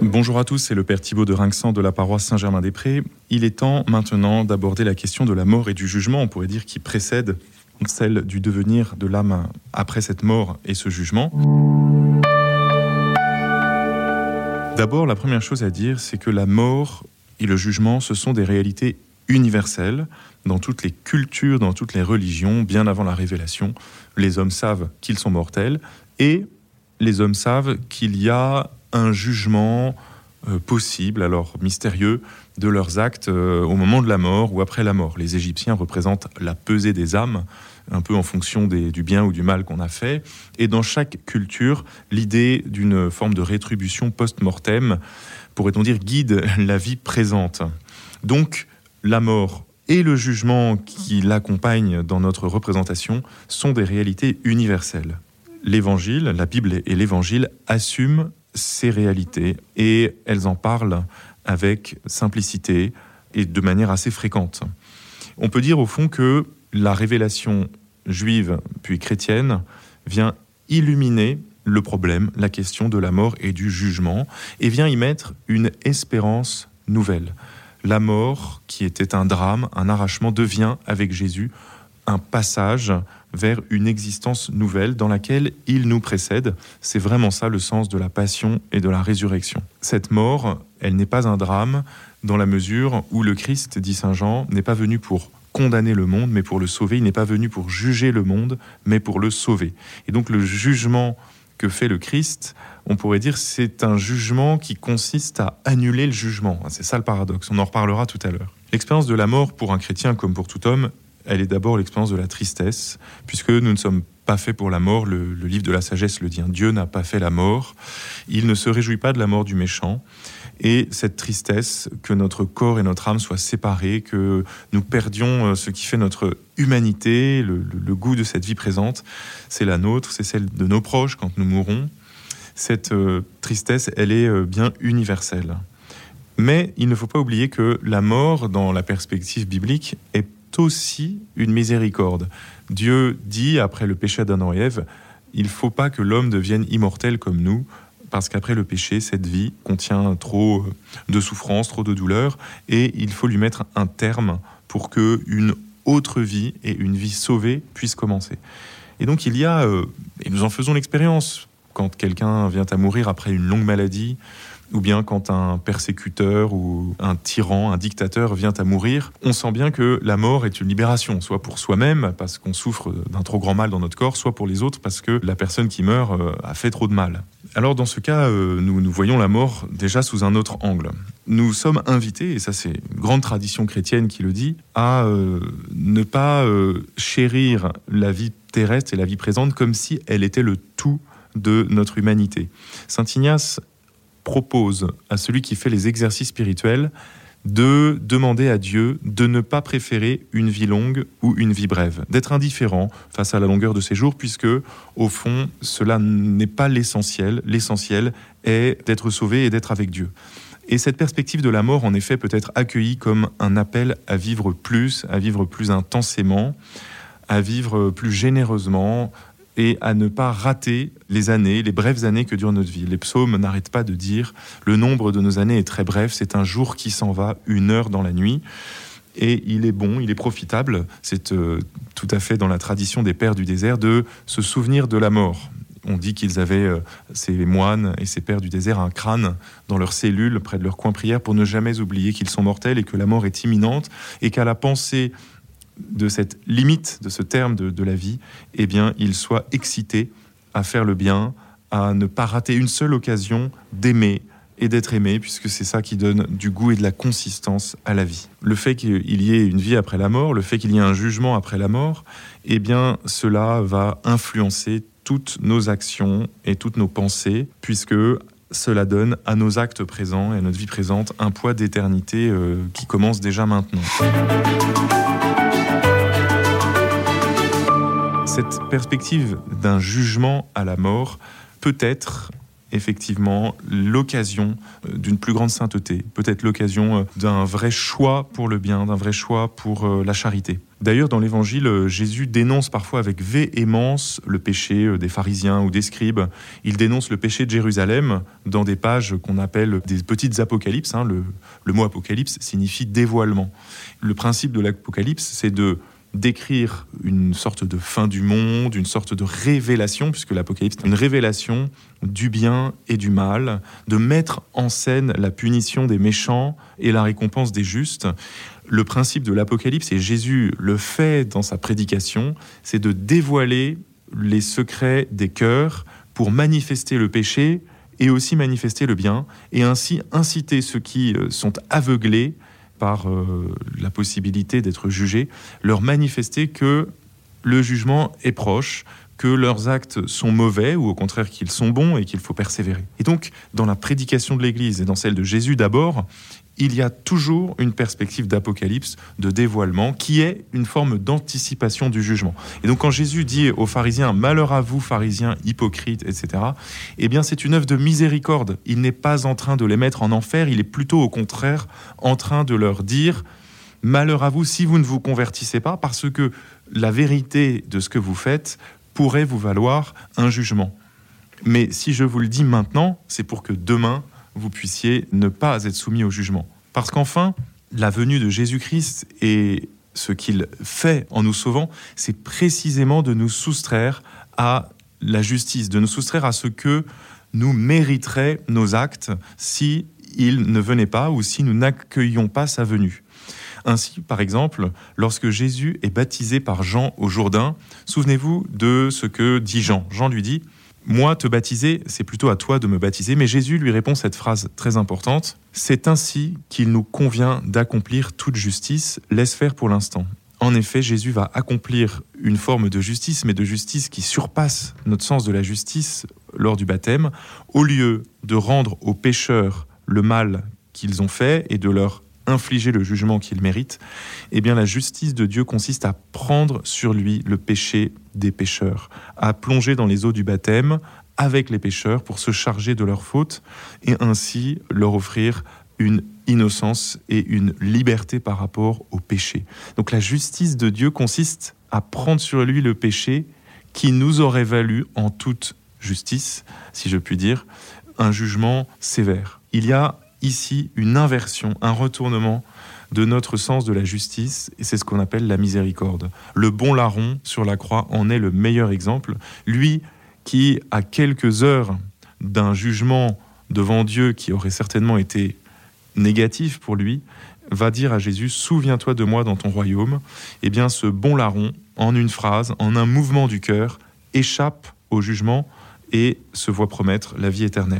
Bonjour à tous, c'est le Père Thibault de Rinxan de la paroisse Saint-Germain-des-Prés. Il est temps maintenant d'aborder la question de la mort et du jugement, on pourrait dire, qui précède celle du devenir de l'âme après cette mort et ce jugement. D'abord, la première chose à dire, c'est que la mort et le jugement, ce sont des réalités universelles dans toutes les cultures, dans toutes les religions, bien avant la révélation. Les hommes savent qu'ils sont mortels et les hommes savent qu'il y a un jugement euh, possible, alors mystérieux, de leurs actes euh, au moment de la mort ou après la mort. Les Égyptiens représentent la pesée des âmes, un peu en fonction du bien ou du mal qu'on a fait. Et dans chaque culture, l'idée d'une forme de rétribution post-mortem, pourrait-on dire, guide la vie présente. Donc, la mort et le jugement qui l'accompagne dans notre représentation sont des réalités universelles. L'évangile, la Bible et l'évangile assument ces réalités et elles en parlent avec simplicité et de manière assez fréquente. On peut dire au fond que la révélation juive puis chrétienne vient illuminer le problème, la question de la mort et du jugement, et vient y mettre une espérance nouvelle. La mort, qui était un drame, un arrachement, devient, avec Jésus, un passage vers une existence nouvelle dans laquelle il nous précède. C'est vraiment ça le sens de la passion et de la résurrection. Cette mort, elle n'est pas un drame dans la mesure où le Christ, dit Saint Jean, n'est pas venu pour condamner le monde, mais pour le sauver. Il n'est pas venu pour juger le monde, mais pour le sauver. Et donc le jugement que fait le Christ, on pourrait dire c'est un jugement qui consiste à annuler le jugement. C'est ça le paradoxe, on en reparlera tout à l'heure. L'expérience de la mort pour un chrétien comme pour tout homme, elle est d'abord l'expérience de la tristesse, puisque nous ne sommes pas faits pour la mort. Le, livre de la sagesse le dit. Hein. Dieu n'a pas fait la mort. Il ne se réjouit pas de la mort du méchant. Et cette tristesse, que notre corps et notre âme soient séparés, que nous perdions euh, ce qui fait notre humanité, le, goût de cette vie présente, c'est la nôtre, c'est celle de nos proches quand nous mourrons. Cette euh, tristesse, elle est euh, bien universelle. Mais il ne faut pas oublier que la mort, dans la perspective biblique, est aussi une miséricorde. Dieu dit, après le péché d'Adam et Ève, il faut pas que l'homme devienne immortel comme nous, parce qu'après le péché, cette vie contient trop de souffrance, trop de douleur, et il faut lui mettre un terme pour que une autre vie et une vie sauvée puissent commencer. Et donc il y a, euh, et nous en faisons l'expérience, quand quelqu'un vient à mourir après une longue maladie, ou bien quand un persécuteur ou un tyran, un dictateur vient à mourir, on sent bien que la mort est une libération, soit pour soi-même parce qu'on souffre d'un trop grand mal dans notre corps, soit pour les autres parce que la personne qui meurt euh, a fait trop de mal. Alors dans ce cas, euh, nous, nous voyons la mort déjà sous un autre angle. Nous sommes invités, et ça c'est une grande tradition chrétienne qui le dit, à euh, ne pas chérir la vie terrestre et la vie présente comme si elle était le tout de notre humanité. Saint Ignace propose à celui qui fait les exercices spirituels de demander à Dieu de ne pas préférer une vie longue ou une vie brève, d'être indifférent face à la longueur de ses jours, puisque au fond, cela n'est pas l'essentiel. L'essentiel est d'être sauvé et d'être avec Dieu. Et cette perspective de la mort, en effet, peut être accueillie comme un appel à vivre plus, à vivre plus intensément, à vivre plus généreusement, et à ne pas rater les années, les brèves années que dure notre vie. Les psaumes n'arrêtent pas de dire le nombre de nos années est très bref, c'est un jour qui s'en va, une heure dans la nuit. Et il est bon, il est profitable, c'est euh, tout à fait dans la tradition des pères du désert, de se souvenir de la mort. On dit qu'ils avaient, euh, ces moines et ces pères du désert, un crâne dans leur cellule, près de leur coin prière, pour ne jamais oublier qu'ils sont mortels et que la mort est imminente, et qu'à la pensée de cette limite, de ce terme de, la vie, eh bien, il soit excité à faire le bien, à ne pas rater une seule occasion d'aimer et d'être aimé, puisque c'est ça qui donne du goût et de la consistance à la vie. Le fait qu'il y ait une vie après la mort, le fait qu'il y ait un jugement après la mort, eh bien, cela va influencer toutes nos actions et toutes nos pensées, puisque cela donne à nos actes présents et à notre vie présente un poids d'éternité euh, qui commence déjà maintenant. Cette perspective d'un jugement à la mort peut être effectivement l'occasion euh, d'une plus grande sainteté, peut-être l'occasion euh, d'un vrai choix pour le bien, d'un vrai choix pour euh, la charité. D'ailleurs, dans l'Évangile, Jésus dénonce parfois avec véhémence le péché des pharisiens ou des scribes. Il dénonce le péché de Jérusalem dans des pages qu'on appelle des petites apocalypses. Hein. Le, le mot apocalypse signifie dévoilement. Le principe de l'apocalypse, c'est de décrire une sorte de fin du monde, une sorte de révélation, puisque l'Apocalypse est une révélation du bien et du mal, de mettre en scène la punition des méchants et la récompense des justes. Le principe de l'Apocalypse, et Jésus le fait dans sa prédication, c'est de dévoiler les secrets des cœurs pour manifester le péché et aussi manifester le bien, et ainsi inciter ceux qui euh, sont aveuglés par euh, la possibilité d'être jugés, leur manifester que le jugement est proche, que leurs actes sont mauvais ou au contraire qu'ils sont bons et qu'il faut persévérer. Et donc, dans la prédication de l'Église et dans celle de Jésus d'abord, il y a toujours une perspective d'apocalypse, de dévoilement, qui est une forme d'anticipation du jugement. Et donc quand Jésus dit aux pharisiens, Malheur à vous, pharisiens, hypocrites, etc., eh bien c'est une œuvre de miséricorde. Il n'est pas en train de les mettre en enfer, il est plutôt au contraire en train de leur dire, Malheur à vous si vous ne vous convertissez pas, parce que la vérité de ce que vous faites pourrait vous valoir un jugement. Mais si je vous le dis maintenant, c'est pour que demain, vous puissiez ne pas être soumis au jugement. Parce qu'enfin, la venue de Jésus-Christ et ce qu'il fait en nous sauvant, c'est précisément de nous soustraire à la justice, de nous soustraire à ce que nous mériteraient nos actes si il ne venait pas ou si nous n'accueillions pas sa venue. Ainsi, par exemple, lorsque Jésus est baptisé par Jean au Jourdain, souvenez-vous de ce que dit Jean. Jean lui dit moi, te baptiser, c'est plutôt à toi de me baptiser. Mais Jésus lui répond cette phrase très importante. C'est ainsi qu'il nous convient d'accomplir toute justice. Laisse faire pour l'instant. En effet, Jésus va accomplir une forme de justice, mais de justice qui surpasse notre sens de la justice lors du baptême. Au lieu de rendre aux pécheurs le mal qu'ils ont fait et de leur infliger le jugement qu'il mérite, eh bien la justice de Dieu consiste à prendre sur lui le péché des pécheurs, à plonger dans les eaux du baptême avec les pécheurs pour se charger de leurs fautes et ainsi leur offrir une innocence et une liberté par rapport au péché. Donc la justice de Dieu consiste à prendre sur lui le péché qui nous aurait valu en toute justice, si je puis dire, un jugement sévère. Il y a ici une inversion, un retournement de notre sens de la justice, et c'est ce qu'on appelle la miséricorde. Le bon larron sur la croix en est le meilleur exemple. Lui qui, à quelques heures d'un jugement devant Dieu qui aurait certainement été négatif pour lui, va dire à Jésus Souviens-toi de moi dans ton royaume. Eh bien, ce bon larron, en une phrase, en un mouvement du cœur, échappe au jugement et se voit promettre la vie éternelle.